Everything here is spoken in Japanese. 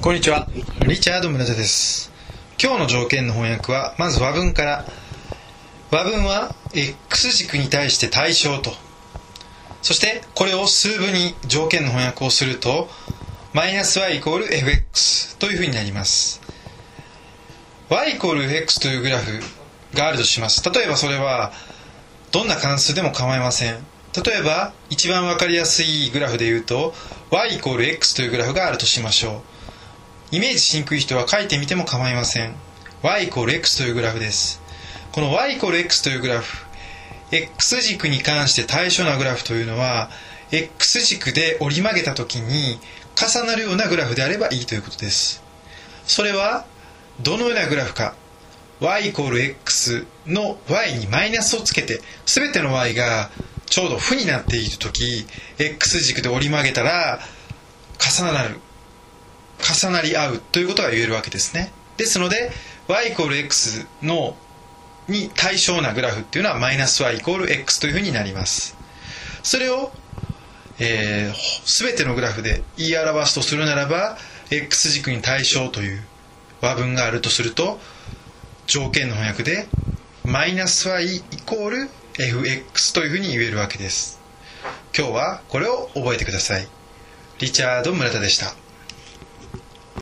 こんにちは。リチャード村田です。今日の条件の翻訳はまず和文から。和文は X 軸に対して対象と。そしてこれを数分に条件の翻訳をするとマイナス y イコール fx というふうになります。Y イコール fx というグラフがあるとします。例えばそれはどんな関数でも構いません。例えば一番わかりやすいグラフで言うと y イコール x というグラフがあるとしましょう。イメージしにくい人は書いてみても構いません。y イコール x というグラフです。この y イコール x というグラフ x 軸に関して対象なグラフというのは x 軸で折り曲げた時に重なるようなグラフであればいいということです。それはどのようなグラフか。y イコール x の y にマイナスをつけて全ての y がちょうど負になっている時 x 軸で折り曲げたら重なる。重なり合うということが言えるわけですね。ですので y=x のに対象なグラフっていうのはマイナス y イコール x というふうになります。それを、えー、全てのグラフで言い表すとするならば x 軸に対象という和文があるとすると条件の翻訳でマイナス y イコール fx というふうに言えるわけです。今日はこれを覚えてください。リチャード村田でした。